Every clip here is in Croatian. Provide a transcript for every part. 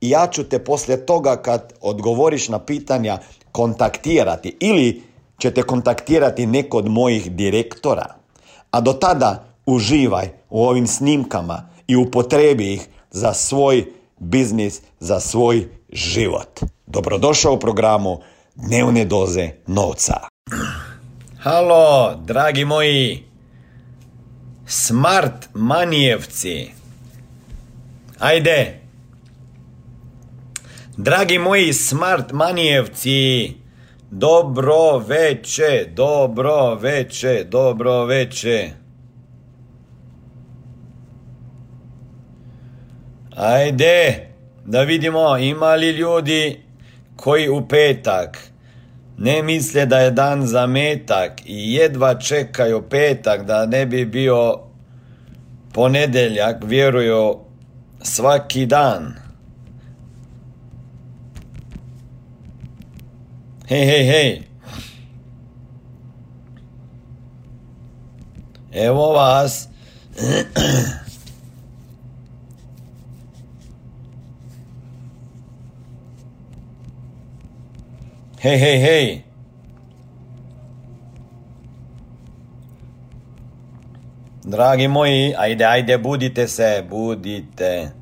i ja ću te poslije toga kad odgovoriš na pitanja kontaktirati ili ćete kontaktirati neko od mojih direktora. A do tada uživaj u ovim snimkama i upotrebi ih za svoj biznis, za svoj život. Dobrodošao u programu Dnevne doze novca. Halo, dragi moji smart manijevci. Ajde, Dragi moji smart manijevci, dobro veče, dobro veče, dobro veče. Ajde, da vidimo ima li ljudi koji u petak ne misle da je dan za metak i jedva čekaju petak da ne bi bio ponedeljak, vjeruju svaki dan. Hej, hej, hej. Evo vas. Hej, hej, hej. Dragi moji, ajde, ajde, budite se, budite.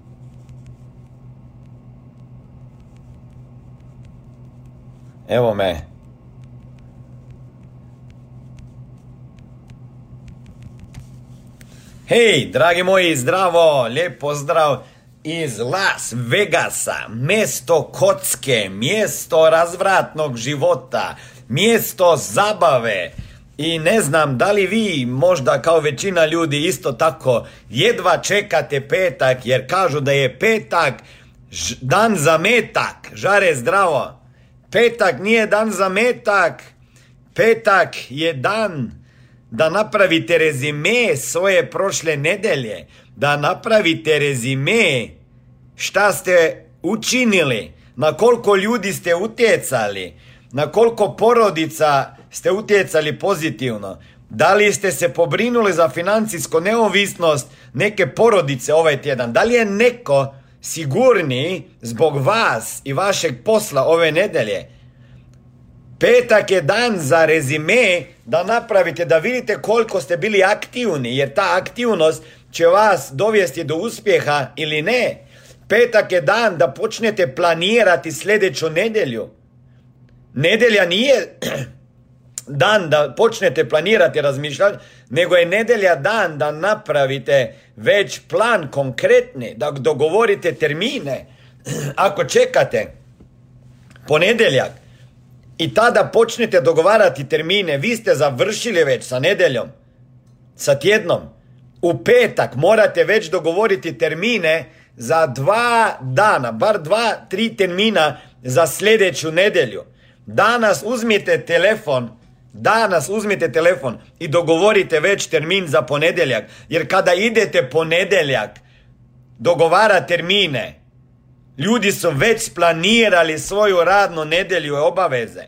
Evo me. Hej, dragi moji, zdravo, lijep pozdrav iz Las Vegasa, mjesto kocke, mjesto razvratnog života, mjesto zabave. I ne znam da li vi možda kao većina ljudi isto tako jedva čekate petak jer kažu da je petak dan za metak. Žare zdravo. Petak nije dan za metak. Petak je dan da napravite rezime svoje prošle nedelje. Da napravite rezime šta ste učinili. Na koliko ljudi ste utjecali. Na koliko porodica ste utjecali pozitivno. Da li ste se pobrinuli za financijsku neovisnost neke porodice ovaj tjedan? Da li je neko sigurniji zbog vas i vašeg posla ove nedelje. Petak je dan za rezime da napravite, da vidite koliko ste bili aktivni, jer ta aktivnost će vas dovesti do uspjeha ili ne. Petak je dan da počnete planirati sljedeću nedjelju. Nedelja nije dan da počnete planirati, razmišljati, nego je nedelja dan da napravite već plan konkretni, da dogovorite termine. Ako čekate ponedjeljak i tada počnete dogovarati termine, vi ste završili već sa nedeljom, sa tjednom. U petak morate već dogovoriti termine za dva dana, bar dva, tri termina za sljedeću nedjelju. Danas uzmite telefon, Danas uzmite telefon i dogovorite već termin za ponedjeljak. Jer kada idete ponedjeljak, dogovara termine. Ljudi su već planirali svoju radnu nedjelju i obaveze.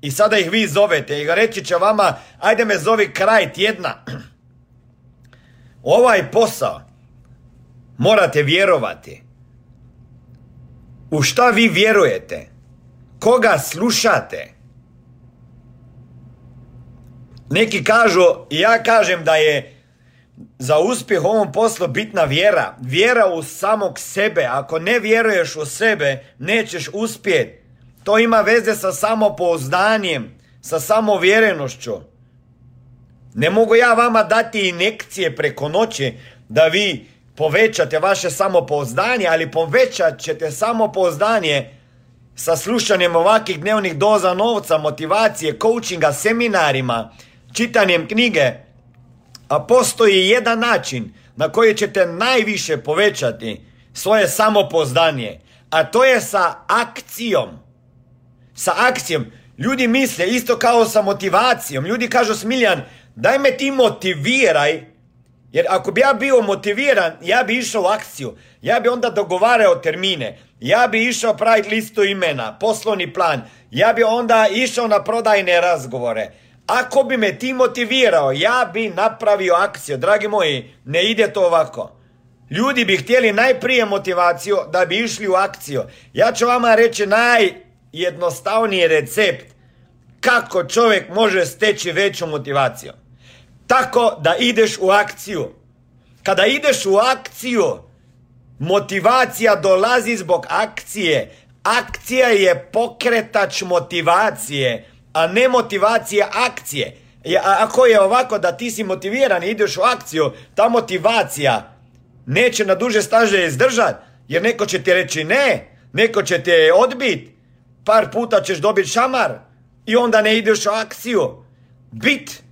I sada ih vi zovete i reći će vama, ajde me zovi kraj tjedna. Ovaj posao morate vjerovati. U šta vi vjerujete? Koga slušate? Neki kažu, ja kažem da je za uspjeh u ovom poslu bitna vjera. Vjera u samog sebe. Ako ne vjeruješ u sebe, nećeš uspjeti. To ima veze sa samopouzdanjem, sa samovjerenošću. Ne mogu ja vama dati inekcije preko noći da vi povećate vaše samopouzdanje, ali povećat ćete samopouzdanje sa slušanjem ovakvih dnevnih doza novca, motivacije, coachinga, seminarima, čitanjem knjige. A postoji jedan način na koji ćete najviše povećati svoje samopouzdanje, a to je sa akcijom. Sa akcijom. Ljudi misle isto kao sa motivacijom. Ljudi kažu Smiljan, daj me ti motiviraj, jer ako bi ja bio motiviran, ja bi išao u akciju. Ja bi onda dogovarao termine. Ja bi išao praviti listu imena, poslovni plan. Ja bi onda išao na prodajne razgovore. Ako bi me ti motivirao, ja bi napravio akciju. Dragi moji, ne ide to ovako. Ljudi bi htjeli najprije motivaciju da bi išli u akciju. Ja ću vama reći najjednostavniji recept kako čovjek može steći veću motivaciju. Tako da ideš u akciju. Kada ideš u akciju, motivacija dolazi zbog akcije. Akcija je pokretač motivacije, a ne motivacija akcije. Ako je ovako da ti si motiviran i ideš u akciju, ta motivacija neće na duže staže izdržati, jer neko će ti reći ne, neko će te odbit, par puta ćeš dobiti šamar i onda ne ideš u akciju. Bit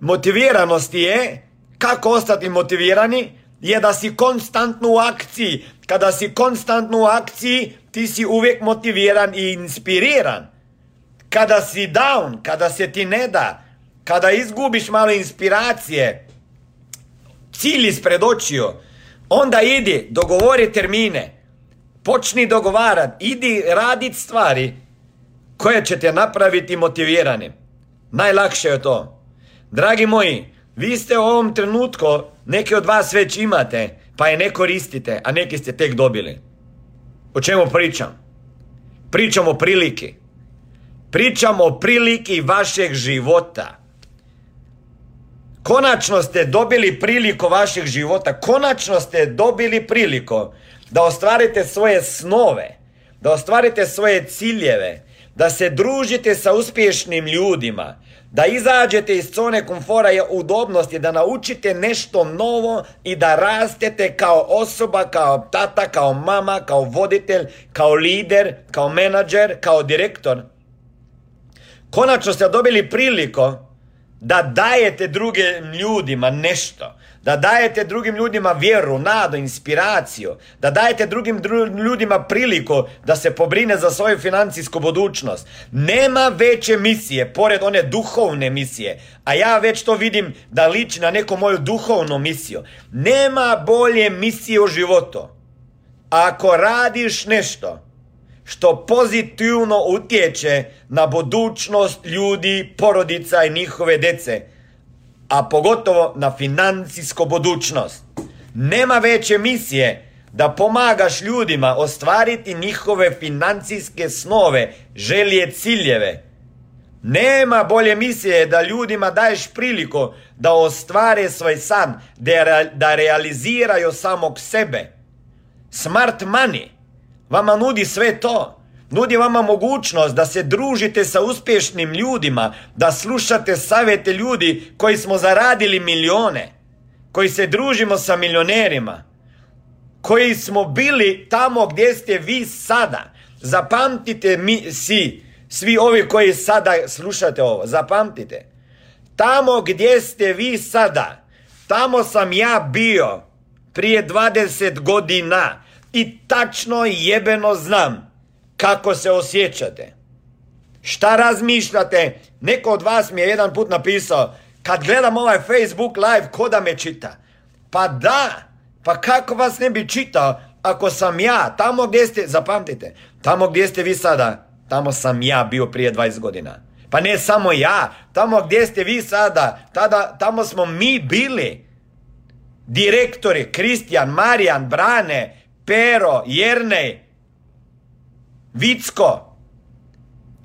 motiviranosti je, kako ostati motivirani, je da si konstantno u akciji. Kada si konstantno u akciji, ti si uvijek motiviran i inspiriran. Kada si down, kada se ti ne da, kada izgubiš malo inspiracije, cilj ispred očiju, onda idi, dogovori termine, počni dogovarat, idi radit stvari koje će te napraviti motiviranim. Najlakše je to. Dragi moji, vi ste u ovom trenutku, neki od vas već imate, pa je ne koristite, a neki ste tek dobili. O čemu pričam? Pričam o priliki. Pričam o priliki vašeg života. Konačno ste dobili priliku vašeg života. Konačno ste dobili priliku da ostvarite svoje snove, da ostvarite svoje ciljeve, da se družite sa uspješnim ljudima, da izađete iz zone komfora i udobnosti, da naučite nešto novo i da rastete kao osoba, kao tata, kao mama, kao voditelj, kao lider, kao menadžer, kao direktor. Konačno ste dobili priliku da dajete drugim ljudima nešto, da dajete drugim ljudima vjeru, nadu, inspiraciju, da dajete drugim ljudima priliku da se pobrine za svoju financijsku budućnost. Nema veće misije, pored one duhovne misije, a ja već to vidim da liči na neku moju duhovnu misiju. Nema bolje misije u životu. Ako radiš nešto što pozitivno utječe na budućnost ljudi, porodica i njihove dece, a pogotovo na financijsku budućnost. Nema veće misije da pomagaš ljudima ostvariti njihove financijske snove, želje, ciljeve. Nema bolje misije da ljudima daješ priliku da ostvare svoj san, da realiziraju samog sebe. Smart money vama nudi sve to. Nudi vama mogućnost da se družite sa uspješnim ljudima, da slušate savjete ljudi koji smo zaradili milijone, koji se družimo sa milionerima, koji smo bili tamo gdje ste vi sada. Zapamtite mi si, svi ovi koji sada slušate ovo, zapamtite. Tamo gdje ste vi sada, tamo sam ja bio prije 20 godina i tačno jebeno znam kako se osjećate. Šta razmišljate? Neko od vas mi je jedan put napisao, kad gledam ovaj Facebook live, ko da me čita? Pa da, pa kako vas ne bi čitao ako sam ja, tamo gdje ste, zapamtite, tamo gdje ste vi sada, tamo sam ja bio prije 20 godina. Pa ne samo ja, tamo gdje ste vi sada, tada, tamo smo mi bili. Direktori, Kristijan, Marijan, Brane, Pero, Jernej, Vicko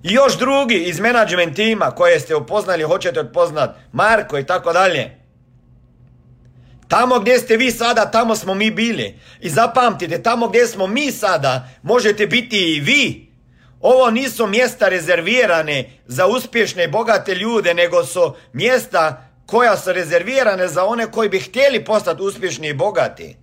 i još drugi iz management tima koje ste upoznali, hoćete upoznat, Marko i tako dalje. Tamo gdje ste vi sada, tamo smo mi bili. I zapamtite, tamo gdje smo mi sada, možete biti i vi. Ovo nisu mjesta rezervirane za uspješne i bogate ljude, nego su mjesta koja su rezervirane za one koji bi htjeli postati uspješni i bogati.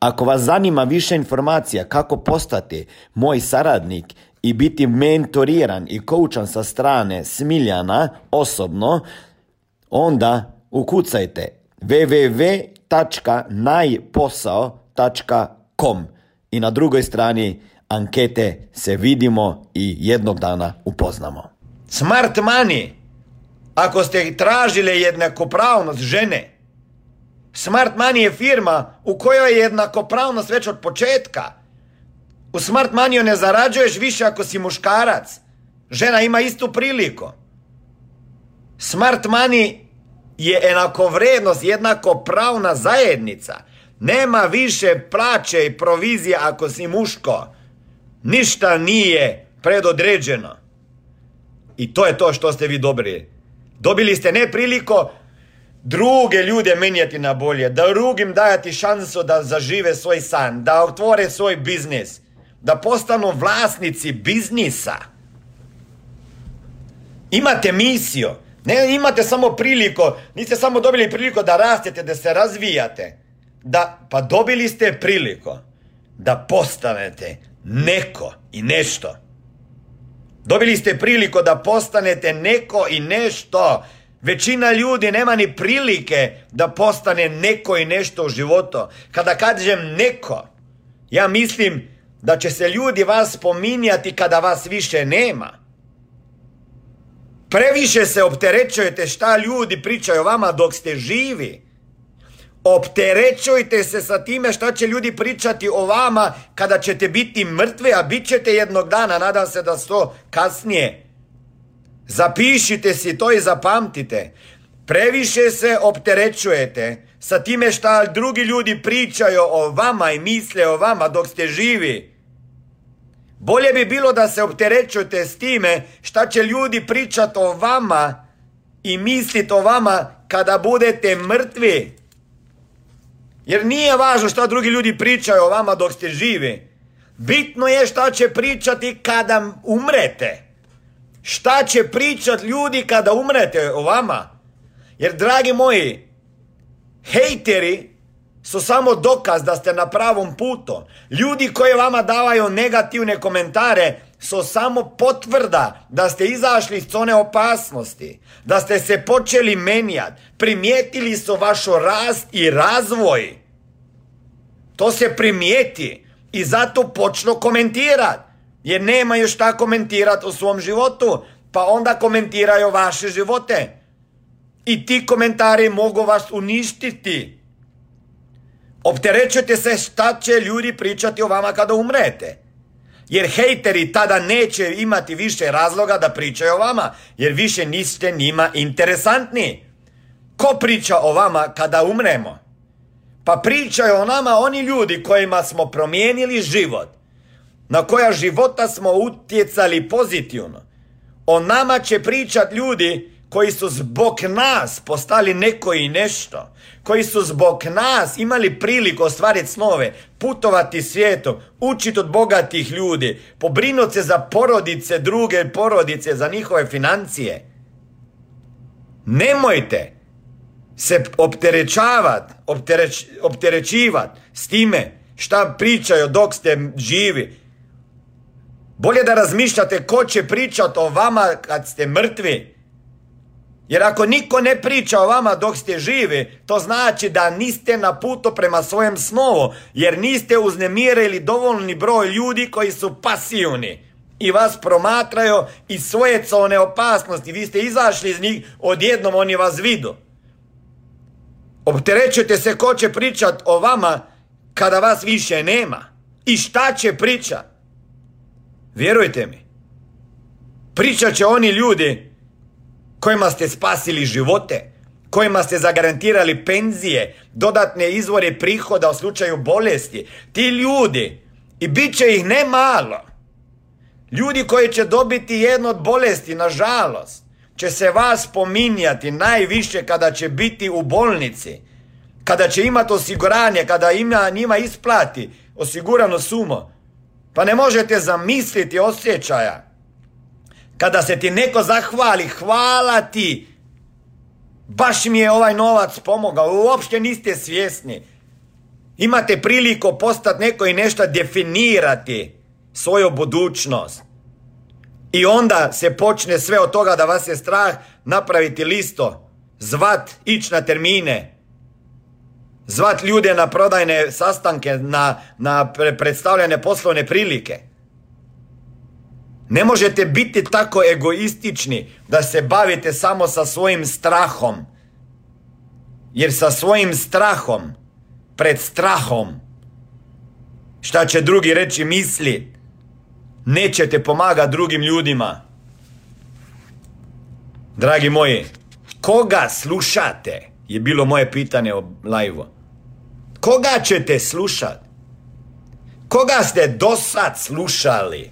Ako vas zanima više informacija kako postati moj saradnik i biti mentoriran i koučan sa strane Smiljana osobno, onda ukucajte www.najposao.com i na drugoj strani ankete se vidimo i jednog dana upoznamo. Smart money. Ako ste tražili jednakopravnost žene, Smart Money je firma u kojoj je jednakopravnost već od početka. U Smart Money ne zarađuješ više ako si muškarac. Žena ima istu priliku. Smart Money je jednako vrednost, jednako pravna zajednica. Nema više plaće i provizije ako si muško. Ništa nije predodređeno. I to je to što ste vi dobili. Dobili ste ne priliko druge ljude menjati na bolje, da drugim dajati šansu da zažive svoj san, da otvore svoj biznis, da postanu vlasnici biznisa. Imate misiju, ne imate samo priliku, niste samo dobili priliku da rastete, da se razvijate, da, pa dobili ste priliku da postanete neko i nešto. Dobili ste priliku da postanete neko i nešto Većina ljudi nema ni prilike da postane neko i nešto u životu. Kada kažem neko, ja mislim da će se ljudi vas spominjati kada vas više nema. Previše se opterećujete šta ljudi pričaju vama dok ste živi. Opterećujte se sa time šta će ljudi pričati o vama kada ćete biti mrtve, a bit ćete jednog dana, nadam se da to kasnije Zapišite si to i zapamtite. Previše se opterećujete sa time šta drugi ljudi pričaju o vama i misle o vama dok ste živi. Bolje bi bilo da se opterećujete s time šta će ljudi pričati o vama i misliti o vama kada budete mrtvi. Jer nije važno šta drugi ljudi pričaju o vama dok ste živi. Bitno je šta će pričati kada umrete. Šta će pričat ljudi kada umrete o vama? Jer, dragi moji, hejteri su samo dokaz da ste na pravom putu. Ljudi koji vama davaju negativne komentare su samo potvrda da ste izašli iz zone opasnosti, da ste se počeli menjati, primijetili su vaš rast i razvoj. To se primijeti i zato počnu komentirati jer nemaju šta komentirati u svom životu, pa onda komentiraju vaše živote. I ti komentari mogu vas uništiti. Opterećujete se šta će ljudi pričati o vama kada umrete. Jer hejteri tada neće imati više razloga da pričaju o vama, jer više niste njima interesantni. Ko priča o vama kada umremo? Pa pričaju o nama oni ljudi kojima smo promijenili život na koja života smo utjecali pozitivno. O nama će pričat ljudi koji su zbog nas postali neko i nešto. Koji su zbog nas imali priliku ostvariti snove, putovati svijetom, učiti od bogatih ljudi, pobrinuti se za porodice, druge porodice, za njihove financije. Nemojte se opterećavati, optereć, opterećivati s time šta pričaju dok ste živi, bolje da razmišljate ko će pričat o vama kad ste mrtvi. Jer ako niko ne priča o vama dok ste živi, to znači da niste na putu prema svojem snovu, jer niste uznemirili dovoljni broj ljudi koji su pasivni i vas promatraju i svoje cone opasnosti. Vi ste izašli iz njih, odjednom oni vas vidu. Opterećujete se ko će pričat o vama kada vas više nema. I šta će pričat? Vjerujte mi. Pričat će oni ljudi kojima ste spasili živote, kojima ste zagarantirali penzije, dodatne izvore prihoda u slučaju bolesti. Ti ljudi, i bit će ih ne malo, ljudi koji će dobiti jedno od bolesti, nažalost, će se vas pominjati najviše kada će biti u bolnici, kada će imati osiguranje, kada ima njima isplati osigurano sumo. Pa ne možete zamisliti osjećaja kada se ti neko zahvali, hvala ti, baš mi je ovaj novac pomogao, uopšte niste svjesni. Imate priliku postati neko i nešto definirati svoju budućnost. I onda se počne sve od toga da vas je strah napraviti listo, zvat, ići na termine, zvat ljude na prodajne sastanke, na, na predstavljene poslovne prilike. Ne možete biti tako egoistični da se bavite samo sa svojim strahom. Jer sa svojim strahom, pred strahom, šta će drugi reći misli, nećete pomagati drugim ljudima. Dragi moji, koga slušate? Je bilo moje pitanje o live Koga ćete slušati? Koga ste do sad slušali?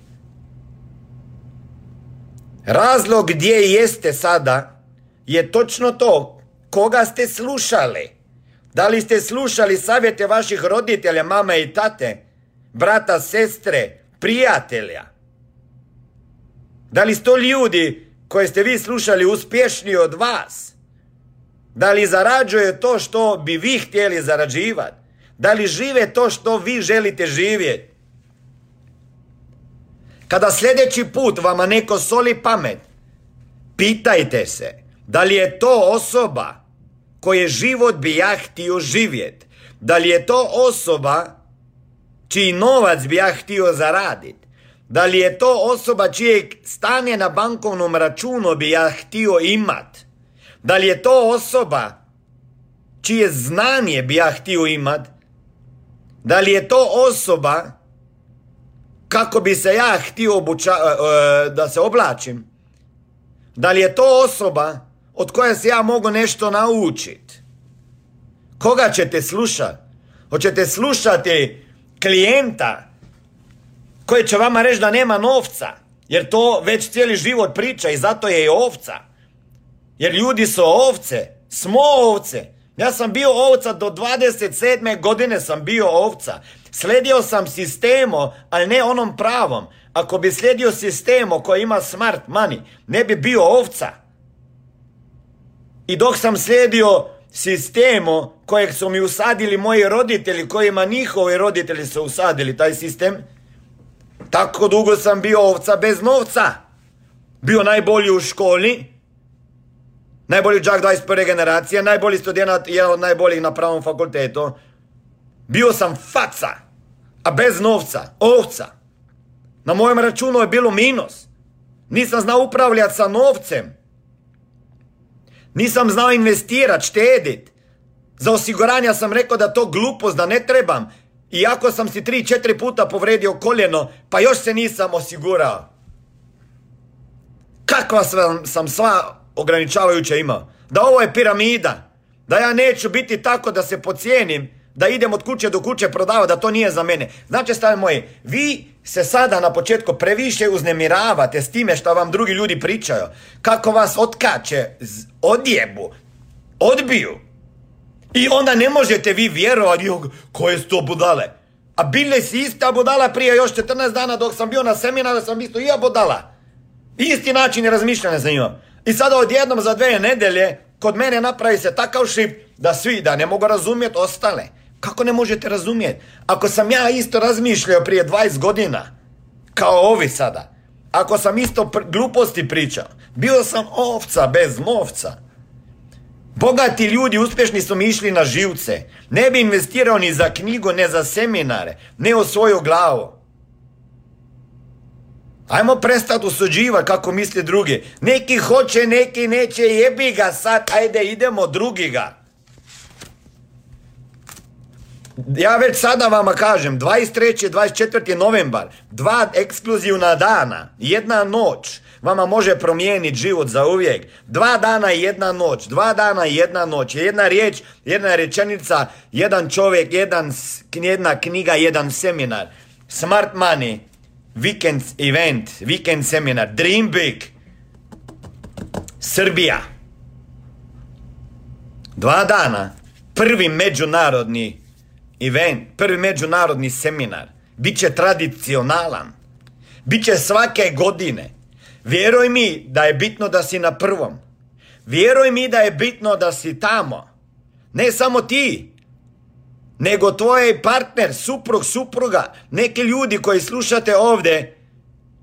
Razlog gdje jeste sada je točno to. Koga ste slušali? Da li ste slušali savjete vaših roditelja, mama i tate, brata, sestre, prijatelja? Da li sto ljudi koje ste vi slušali uspješniji od vas? Da li zarađuje to što bi vi htjeli zarađivati? Da li žive to što vi želite živjeti? Kada sljedeći put vama neko soli pamet, pitajte se da li je to osoba koje život bi ja htio živjeti. Da li je to osoba čiji novac bi ja htio zaraditi. Da li je to osoba čije stanje na bankovnom računu bi ja htio imat. Da li je to osoba čije znanje bi ja htio imat. Da li je to osoba kako bi se ja htio obuča, e, e, da se oblačim. Da li je to osoba od koje se ja mogu nešto naučiti? Koga ćete slušati? Hoćete slušati klijenta koji će vama reći da nema novca, jer to već cijeli život priča i zato je i ovca. Jer ljudi su ovce, smo ovce. Ja sam bio ovca do 27. godine sam bio ovca. Sledio sam sistemo, ali ne onom pravom. Ako bi slijedio sistemo koji ima smart money, ne bi bio ovca. I dok sam slijedio sistemo kojeg su mi usadili moji roditelji, kojima njihovi roditelji su usadili taj sistem, tako dugo sam bio ovca bez novca. Bio najbolji u školi, najbolji džak 21. generacije, najbolji student, jedan od najboljih na pravom fakultetu. Bio sam faca, a bez novca, ovca. Na mojem računu je bilo minus. Nisam znao upravljati sa novcem. Nisam znao investirati, štedit. Za osiguranja sam rekao da to glupost, da ne trebam. Iako sam si tri, četiri puta povredio koljeno, pa još se nisam osigurao. Kakva sam, sam sva ograničavajuća imao? Da ovo je piramida. Da ja neću biti tako da se pocijenim, da idem od kuće do kuće prodavati, da to nije za mene. Znači, stave moje, vi se sada na početku previše uznemiravate s time što vam drugi ljudi pričaju. Kako vas otkače, odjebu, odbiju. I onda ne možete vi vjerovati, koje su to budale. A bile si ista budala prije još 14 dana dok sam bio na seminaru, sam isto i ja budala. Isti način razmišljanja za njima. I sada odjednom za dve nedelje kod mene napravi se takav šip da svi, da ne mogu razumjeti ostale. Kako ne možete razumjeti? Ako sam ja isto razmišljao prije 20 godina, kao ovi sada, ako sam isto gluposti pričao, bio sam ovca bez novca. Bogati ljudi uspješni su mi išli na živce. Ne bi investirao ni za knjigu, ne za seminare, ne u svoju glavu. Ajmo prestati usuđivati kako misli drugi. Neki hoće, neki neće, jebi ga sad, ajde idemo drugiga. Ja već sada vama kažem, 23. 24. novembar, dva ekskluzivna dana, jedna noć, vama može promijeniti život za uvijek. Dva dana i jedna noć, dva dana i jedna noć, jedna riječ, jedna rečenica, jedan čovjek, jedan, jedna knjiga, jedan seminar. Smart Money, Weekend Event, Weekend Seminar, Dream Big, Srbija. Dva dana, prvi međunarodni event, prvi međunarodni seminar. Biće tradicionalan. Biće svake godine. Vjeruj mi da je bitno da si na prvom. Vjeruj mi da je bitno da si tamo. Ne samo ti, nego tvoj partner, suprug, supruga, neki ljudi koji slušate ovdje,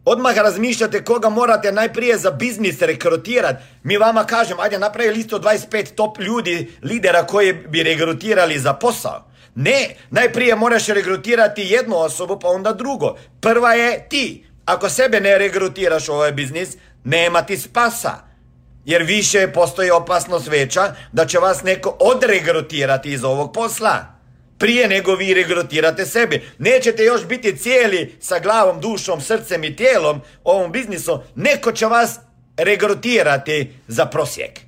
odmah razmišljate koga morate najprije za biznis rekrutirati. Mi vama kažem, ajde napravi listu 25 top ljudi, lidera koji bi regrutirali za posao. Ne, najprije moraš regrutirati jednu osobu, pa onda drugo. Prva je ti. Ako sebe ne regrutiraš u ovaj biznis, nema ti spasa. Jer više postoji opasnost veća da će vas neko odregrutirati iz ovog posla. Prije nego vi regrutirate sebe. Nećete još biti cijeli sa glavom, dušom, srcem i tijelom ovom biznisu. Neko će vas regrutirati za prosjek.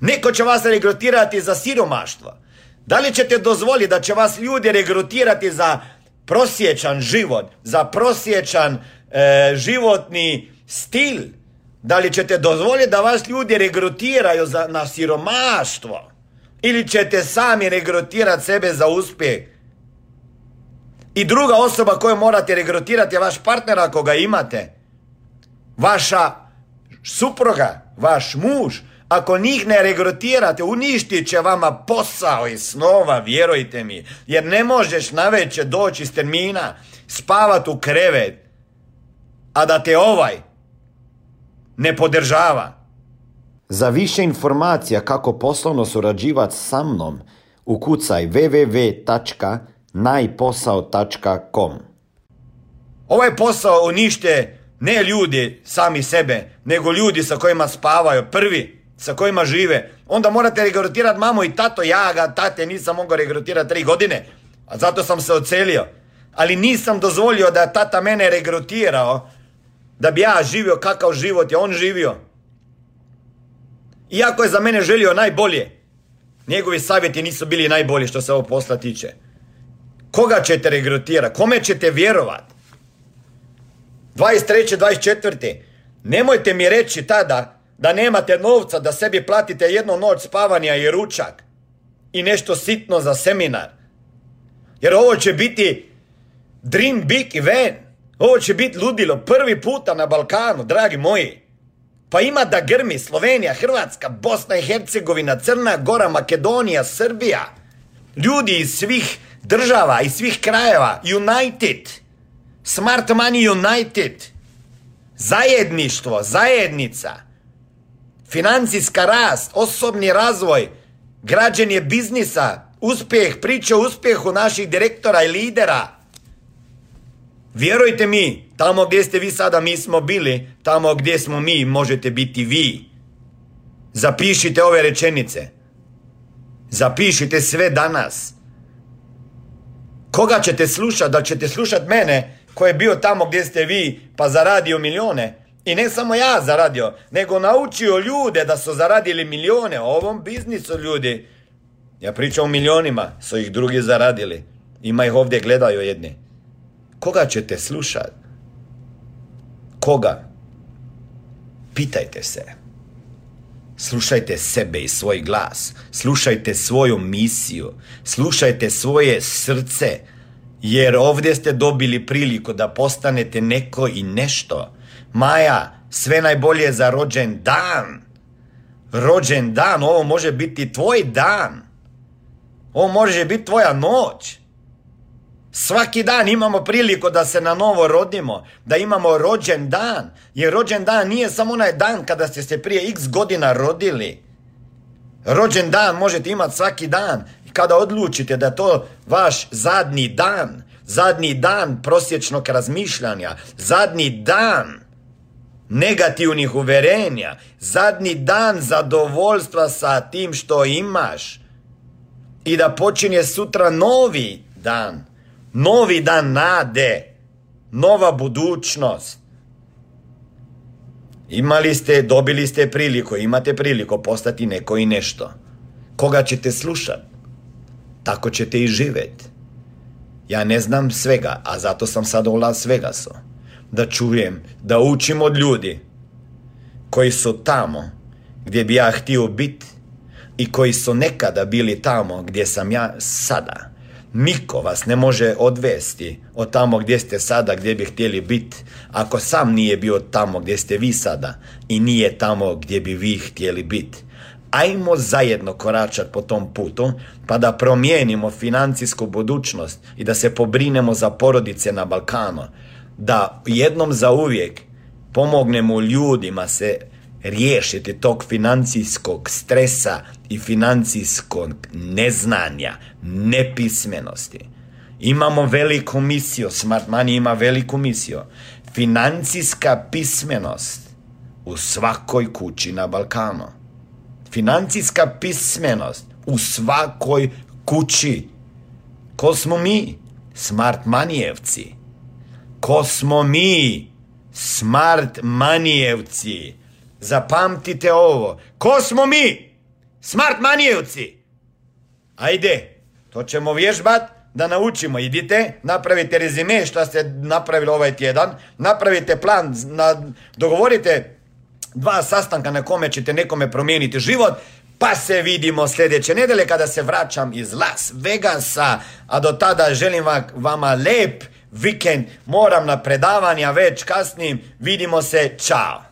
Neko će vas regrutirati za siromaštvo. Da li ćete dozvoliti da će vas ljudi regrutirati za prosječan život, za prosječan e, životni stil? Da li ćete dozvoliti da vas ljudi regrutiraju za, na siromaštvo? Ili ćete sami regrutirati sebe za uspjeh? I druga osoba koju morate regrutirati je vaš partner ako ga imate. Vaša supruga, vaš muž, ako njih ne regrutirate, uništit će vama posao i snova, vjerujte mi. Jer ne možeš naveće doći iz termina, spavat u krevet, a da te ovaj ne podržava. Za više informacija kako poslovno surađivati sa mnom, ukucaj www.najposao.com Ovaj posao unište ne ljudi sami sebe, nego ljudi sa kojima spavaju prvi sa kojima žive, onda morate regrutirati mamu i tato. Ja ga, tate, nisam mogao regrutirati tri godine, a zato sam se ocelio. Ali nisam dozvolio da tata mene regrutirao, da bi ja živio kakav život je on živio. Iako je za mene želio najbolje, njegovi savjeti nisu bili najbolji što se ovo posla tiče. Koga ćete regrutirati? Kome ćete vjerovat? 23. 24. Nemojte mi reći tada da nemate novca da sebi platite jednu noć spavanja i ručak i nešto sitno za seminar. Jer ovo će biti dream big event. Ovo će biti ludilo prvi puta na Balkanu, dragi moji. Pa ima da grmi Slovenija, Hrvatska, Bosna i Hercegovina, Crna Gora, Makedonija, Srbija. Ljudi iz svih država, iz svih krajeva. United. Smart Money United. Zajedništvo, zajednica financijska rast, osobni razvoj, građenje biznisa, uspjeh, priča o uspjehu naših direktora i lidera. Vjerujte mi, tamo gdje ste vi sada mi smo bili, tamo gdje smo mi možete biti vi. Zapišite ove rečenice. Zapišite sve danas. Koga ćete slušati? Da ćete slušati mene koji je bio tamo gdje ste vi pa zaradio milijone? I ne samo ja zaradio, nego naučio ljude da su zaradili milijone u ovom biznisu ljudi. Ja pričam o milionima, su ih drugi zaradili. Ima ih ovdje gledaju jedni. Koga ćete slušat? Koga? Pitajte se. Slušajte sebe i svoj glas. Slušajte svoju misiju. Slušajte svoje srce. Jer ovdje ste dobili priliku da postanete neko i nešto Maja, sve najbolje za rođen dan. Rođen dan, ovo može biti tvoj dan. Ovo može biti tvoja noć. Svaki dan imamo priliku da se na novo rodimo, da imamo rođen dan. Jer rođen dan nije samo onaj dan kada ste se prije x godina rodili. Rođen dan možete imati svaki dan. Kada odlučite da to vaš zadnji dan, zadnji dan prosječnog razmišljanja, zadnji dan negativnih uverenja, zadnji dan zadovoljstva sa tim što imaš i da počinje sutra novi dan, novi dan nade, nova budućnost. Imali ste, dobili ste priliku, imate priliku postati neko i nešto. Koga ćete slušati? Tako ćete i živjeti. Ja ne znam svega, a zato sam sad u Las Vegasu. Da čujem, da učim od ljudi koji su tamo gdje bi ja htio biti i koji su nekada bili tamo gdje sam ja sada. Niko vas ne može odvesti od tamo gdje ste sada, gdje bi htjeli biti, ako sam nije bio tamo gdje ste vi sada i nije tamo gdje bi vi htjeli biti. Ajmo zajedno koračati po tom putu, pa da promijenimo financijsku budućnost i da se pobrinemo za porodice na Balkanu. Da jednom za uvijek pomognemo ljudima se riješiti tog financijskog stresa i financijskog neznanja, nepismenosti. Imamo veliku misiju, Smart Money ima veliku misiju. Financijska pismenost u svakoj kući na Balkanu. Financijska pismenost u svakoj kući. Ko smo mi? Smart manijevci. Ko smo mi? Smart manijevci. Zapamtite ovo. Ko smo mi? Smart manijevci. Ajde, to ćemo vježbat da naučimo. Idite, napravite rezime što ste napravili ovaj tjedan, napravite plan, na, dogovorite dva sastanka na kome ćete nekome promijeniti život, pa se vidimo sljedeće nedelje kada se vraćam iz Las Vegasa, a do tada želim vama lep vikend, moram na predavanja već kasnim, vidimo se, čao!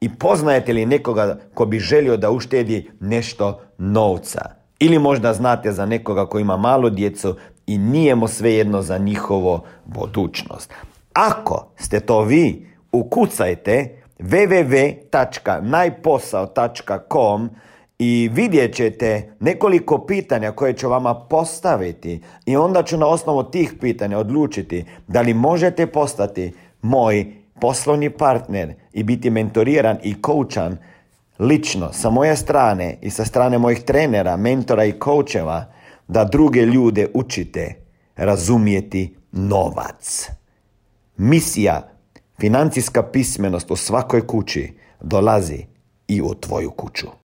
i poznajete li nekoga ko bi želio da uštedi nešto novca? Ili možda znate za nekoga ko ima malu djecu i nije mu svejedno za njihovo budućnost. Ako ste to vi, ukucajte www.najposao.com i vidjet ćete nekoliko pitanja koje ću vama postaviti i onda ću na osnovu tih pitanja odlučiti da li možete postati moj poslovni partner i biti mentoriran i koučan lično sa moje strane i sa strane mojih trenera, mentora i koučeva da druge ljude učite razumijeti novac. Misija, financijska pismenost u svakoj kući dolazi i u tvoju kuću.